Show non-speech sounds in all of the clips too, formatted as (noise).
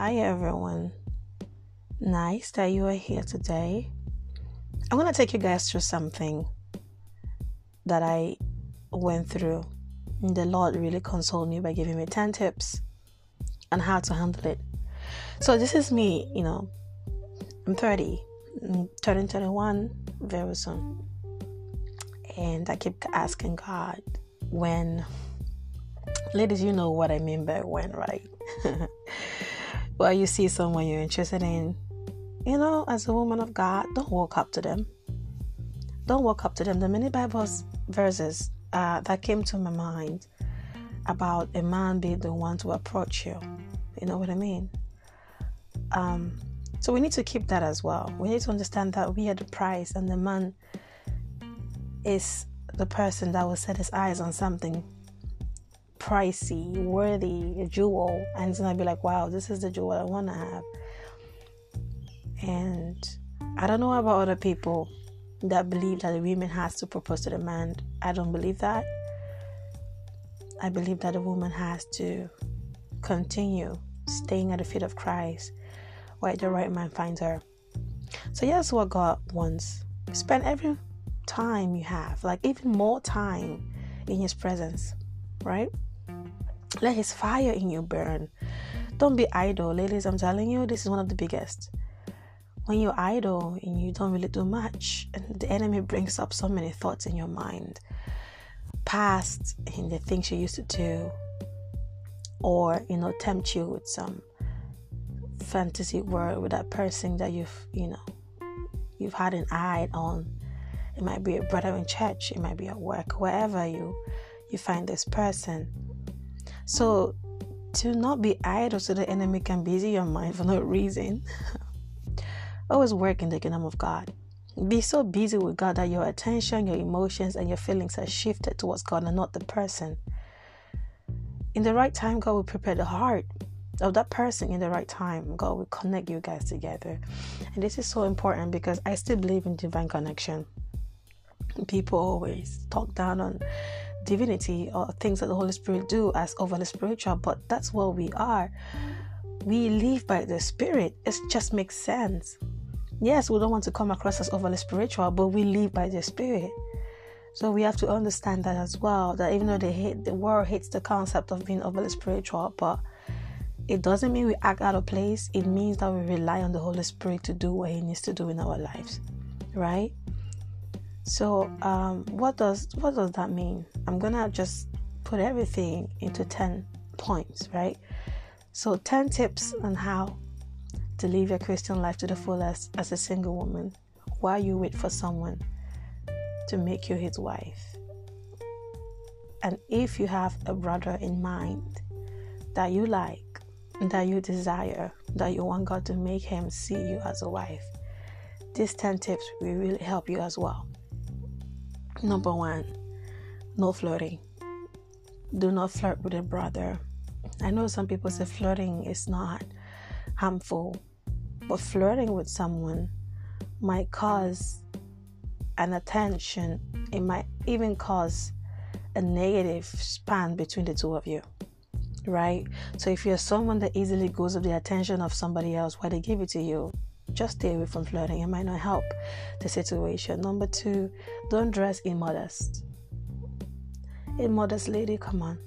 Hi, everyone. Nice that you are here today. I'm going to take you guys through something that I went through. The Lord really consoled me by giving me 10 tips on how to handle it. So, this is me, you know, I'm 30, I'm turning 31 very soon. And I keep asking God when, ladies, you know what I mean by when, right? (laughs) well, you see someone you're interested in, you know, as a woman of God, don't walk up to them. Don't walk up to them. The many Bible verses uh, that came to my mind about a man being the one to approach you. You know what I mean? Um, so we need to keep that as well. We need to understand that we are the prize, and the man is the person that will set his eyes on something pricey, worthy, a jewel, and it's gonna be like, wow, this is the jewel I wanna have. And I don't know about other people that believe that a woman has to propose to the man. I don't believe that. I believe that a woman has to continue staying at the feet of Christ where the right man finds her. So, yes, what God wants. Spend every time you have, like even more time in His presence, right? Let His fire in you burn. Don't be idle, ladies. I'm telling you, this is one of the biggest. When you're idle and you don't really do much, and the enemy brings up so many thoughts in your mind, past and the things you used to do, or you know, tempt you with some fantasy world with that person that you've you know you've had an eye on. It might be a brother in church, it might be at work, wherever you you find this person so, to not be idle so the enemy can busy your mind for no reason. (laughs) Always work in the kingdom of God. Be so busy with God that your attention, your emotions, and your feelings are shifted towards God and not the person. In the right time, God will prepare the heart of that person in the right time. God will connect you guys together. And this is so important because I still believe in divine connection. People always talk down on divinity or things that the Holy Spirit do as overly spiritual, but that's what we are. We live by the Spirit. It just makes sense. Yes, we don't want to come across as overly spiritual, but we live by the Spirit. So we have to understand that as well. That even though hate the world hates the concept of being overly spiritual, but it doesn't mean we act out of place. It means that we rely on the Holy Spirit to do what He needs to do in our lives, right? So, um, what does what does that mean? I'm gonna just put everything into ten points, right? So, ten tips on how to live your Christian life to the fullest as a single woman while you wait for someone to make you his wife. And if you have a brother in mind that you like, that you desire, that you want God to make him see you as a wife, these 10 tips will really help you as well. Number one, no flirting. Do not flirt with a brother. I know some people say flirting is not harmful, but flirting with someone might cause an attention. It might even cause a negative span between the two of you. Right? So if you're someone that easily goes with the attention of somebody else, why they give it to you, just stay away from flirting. It might not help the situation. Number two, don't dress immodest. Immodest lady, come on.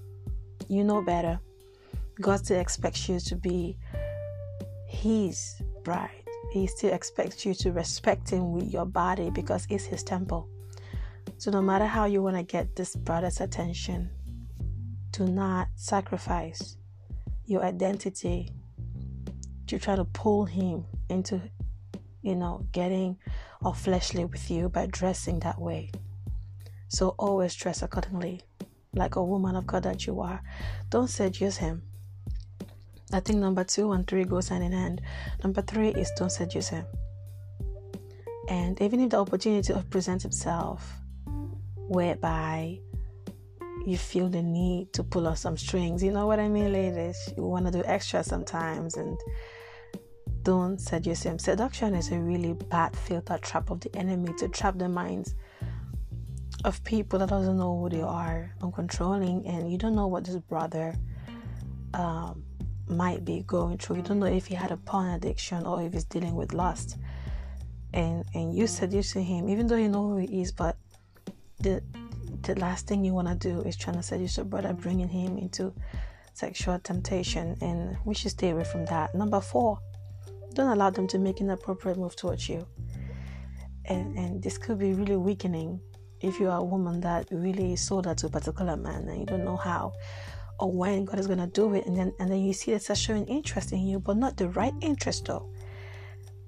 You know better. God still expects you to be His bride. He still expects you to respect Him with your body because it's His temple. So, no matter how you want to get this brother's attention, do not sacrifice your identity to try to pull him into, you know, getting all fleshly with you by dressing that way. So always dress accordingly, like a woman of God that you are. Don't seduce him. I think number two and three goes hand in hand. Number three is don't seduce him. And even if the opportunity presents itself, whereby you feel the need to pull off some strings, you know what I mean, ladies? You want to do extra sometimes, and don't seduce him. Seduction is a really bad filter trap of the enemy to trap the minds of people that doesn't know who they are and controlling and you don't know what this brother um, might be going through. You don't know if he had a porn addiction or if he's dealing with lust. And and you seducing him, even though you know who he is, but the the last thing you want to do is trying to seduce your brother, bringing him into sexual temptation, and we should stay away from that. Number four, don't allow them to make an appropriate move towards you. And and this could be really weakening if you are a woman that really sold out to a particular man and you don't know how or when God is gonna do it, and then and then you see that they're showing interest in you, but not the right interest though.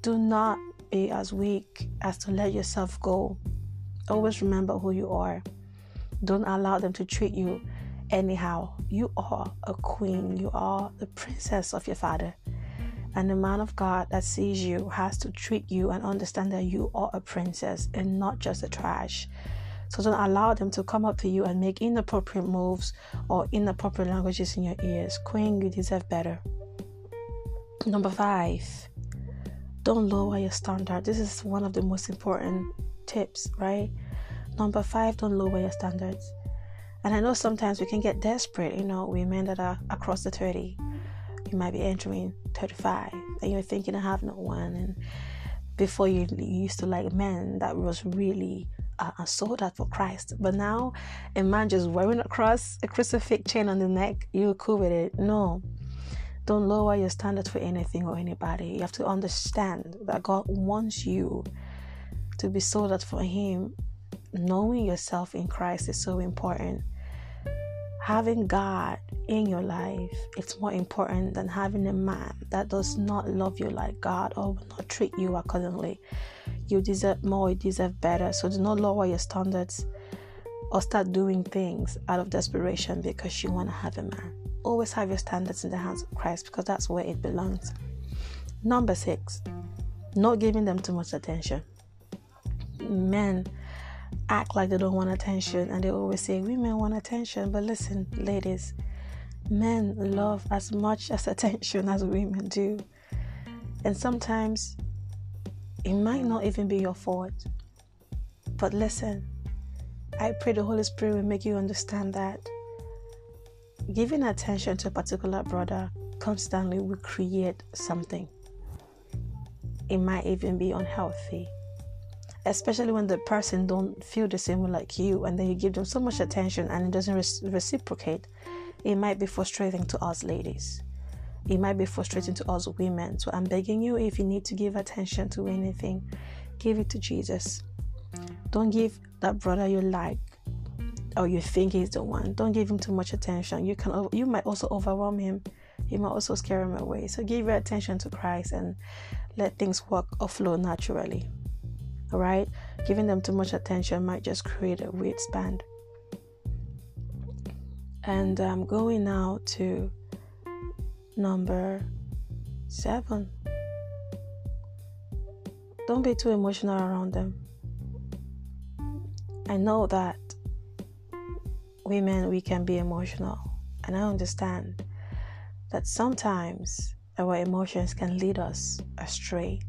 Do not be as weak as to let yourself go. Always remember who you are. Don't allow them to treat you anyhow. You are a queen. You are the princess of your father. And the man of God that sees you has to treat you and understand that you are a princess and not just a trash. So don't allow them to come up to you and make inappropriate moves or inappropriate languages in your ears. Queen, you deserve better. Number five, don't lower your standard. This is one of the most important tips, right? Number five, don't lower your standards. And I know sometimes we can get desperate, you know, women that are across the 30. You might be entering 35 and you're thinking I have no one. And before you, you used to like men that was really uh, sold out for Christ. But now, a man just wearing a cross, a crucifix chain on the neck, you're cool with it. No. Don't lower your standards for anything or anybody. You have to understand that God wants you to be sold out for Him. Knowing yourself in Christ is so important. Having God in your life, it's more important than having a man that does not love you like God or will not treat you accordingly. You deserve more, you deserve better. So do not lower your standards or start doing things out of desperation because you want to have a man. Always have your standards in the hands of Christ because that's where it belongs. Number six, not giving them too much attention. Men act like they don't want attention and they always say women want attention. But listen, ladies, men love as much as attention as women do. And sometimes it might not even be your fault. But listen, I pray the Holy Spirit will make you understand that giving attention to a particular brother constantly will create something. It might even be unhealthy. Especially when the person don't feel the same way like you and then you give them so much attention and it doesn't reciprocate. It might be frustrating to us ladies it might be frustrating to us women. So I'm begging you if you need to give attention to anything, give it to Jesus. Don't give that brother you like or you think he's the one. Don't give him too much attention. You can you might also overwhelm him. You might also scare him away. So give your attention to Christ and let things work or flow naturally. Alright? Giving them too much attention might just create a weird span. And I'm going now to Number seven. Don't be too emotional around them. I know that women, we can be emotional, and I understand that sometimes our emotions can lead us astray.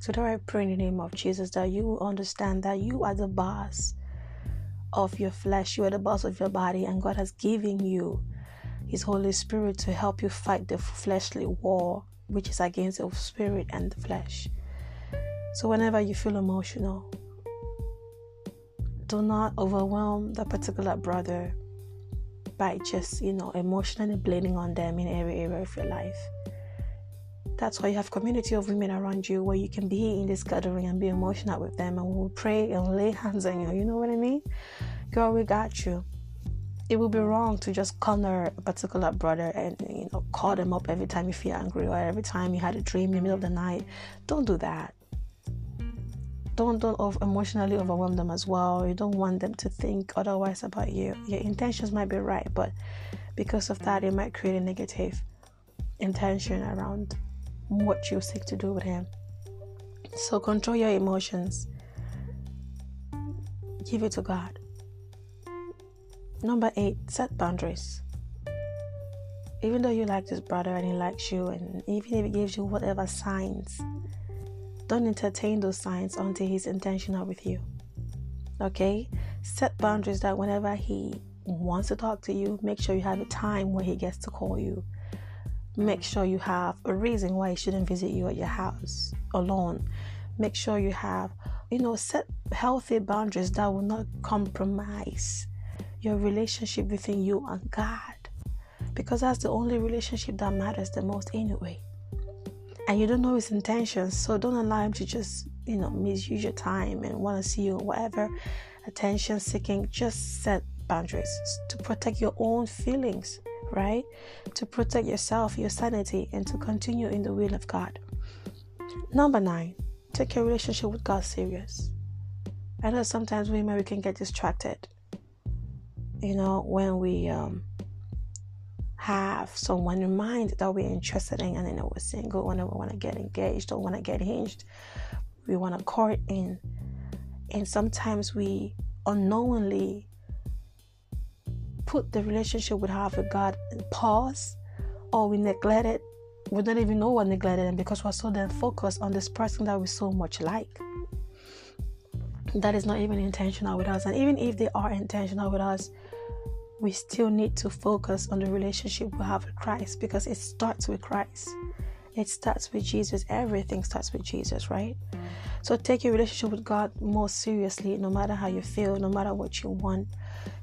So, that I pray in the name of Jesus that you will understand that you are the boss of your flesh, you are the boss of your body, and God has given you his Holy Spirit to help you fight the fleshly war, which is against the spirit and the flesh. So, whenever you feel emotional, do not overwhelm that particular brother by just, you know, emotionally blaming on them in every area of your life. That's why you have community of women around you where you can be in this gathering and be emotional with them and we'll pray and lay hands on you. You know what I mean? Girl, we got you it would be wrong to just corner a particular brother and you know call them up every time you feel angry or every time you had a dream in the middle of the night. Don't do that. Don't don't emotionally overwhelm them as well. You don't want them to think otherwise about you. Your intentions might be right, but because of that, it might create a negative intention around what you seek to do with him. So control your emotions. Give it to God. Number eight, set boundaries. Even though you like this brother and he likes you, and even if he gives you whatever signs, don't entertain those signs until he's intentional with you. Okay? Set boundaries that whenever he wants to talk to you, make sure you have a time where he gets to call you. Make mm. sure you have a reason why he shouldn't visit you at your house alone. Make sure you have, you know, set healthy boundaries that will not compromise your relationship between you and God. Because that's the only relationship that matters the most anyway. And you don't know his intentions, so don't allow him to just, you know, misuse your time and want to see you whatever attention seeking. Just set boundaries to protect your own feelings right? To protect yourself, your sanity, and to continue in the will of God. Number nine, take your relationship with God serious. I know sometimes we can get distracted. You know, when we um, have someone in mind that we're interested in, and know we're single, when we want to get engaged or want to get hinged, we want to court in, and sometimes we unknowingly put the relationship we have with God in pause or we neglect it. We don't even know what neglected and because we're so then focused on this person that we so much like. That is not even intentional with us. And even if they are intentional with us, we still need to focus on the relationship we have with Christ because it starts with Christ. It starts with Jesus. Everything starts with Jesus, right? So take your relationship with God more seriously, no matter how you feel, no matter what you want.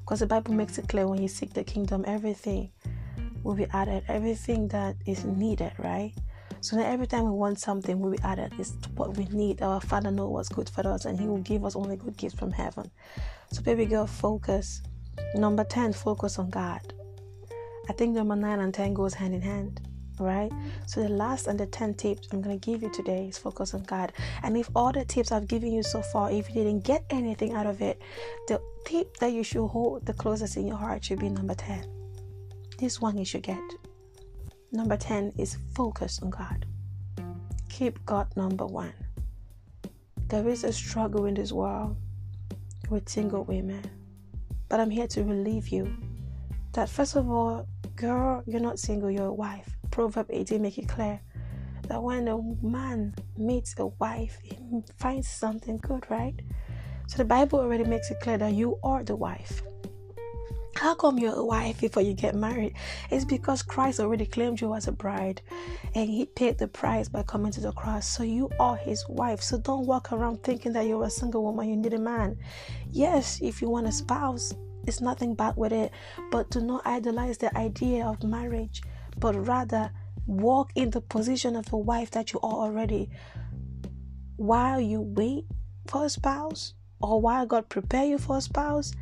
Because the Bible makes it clear when you seek the kingdom, everything will be added, everything that is needed, right? So that every time we want something will be added. It's what we need. Our Father knows what's good for us, and He will give us only good gifts from heaven. So, baby girl, focus. Number 10, focus on God. I think number 9 and 10 goes hand in hand right? So the last and the 10 tips I'm going to give you today is focus on God. And if all the tips I've given you so far, if you didn't get anything out of it, the tip that you should hold the closest in your heart should be number 10. This one you should get. Number 10 is focus on God. Keep God number one. There is a struggle in this world with single women. But I'm here to relieve you that first of all, girl, you're not single, you're a wife. Proverb 18 make it clear that when a man meets a wife, he finds something good, right? So the Bible already makes it clear that you are the wife. How come you're a wife before you get married? It's because Christ already claimed you as a bride and he paid the price by coming to the cross. So you are his wife. So don't walk around thinking that you're a single woman, you need a man. Yes, if you want a spouse, it's nothing bad with it, but do not idolize the idea of marriage but rather walk in the position of a wife that you are already. While you wait for a spouse or while God prepare you for a spouse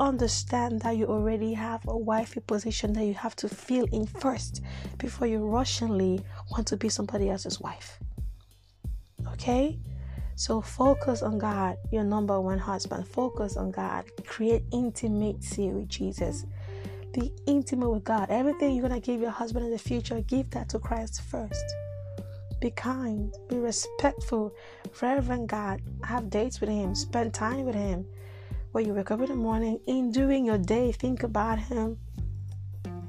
understand that you already have a wifey position that you have to fill in first before you rushingly want to be somebody else's wife. Okay? So focus on God your number one husband. Focus on God. Create intimacy with Jesus be intimate with God. Everything you're going to give your husband in the future, give that to Christ first. Be kind, be respectful, reverend God. Have dates with Him, spend time with Him. When you wake up in the morning, in doing your day, think about Him.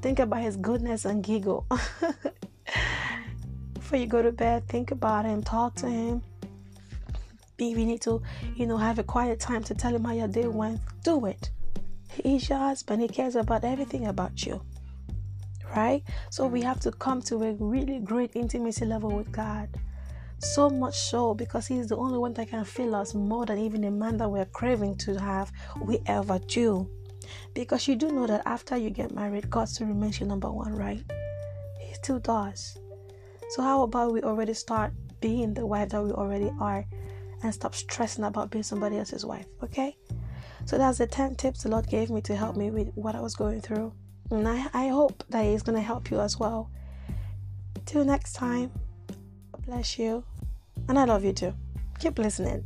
Think about His goodness and giggle. (laughs) Before you go to bed, think about Him, talk to Him. If you need to, you know, have a quiet time to tell Him how your day went, do it. He's your husband. He cares about everything about you. Right? So we have to come to a really great intimacy level with God. So much so because He's the only one that can fill us more than even the man that we're craving to have we ever do. Because you do know that after you get married, God still remains your number one, right? He still does. So, how about we already start being the wife that we already are and stop stressing about being somebody else's wife, okay? So that's the 10 tips the Lord gave me to help me with what I was going through. And I, I hope that He's going to help you as well. Till next time, bless you. And I love you too. Keep listening.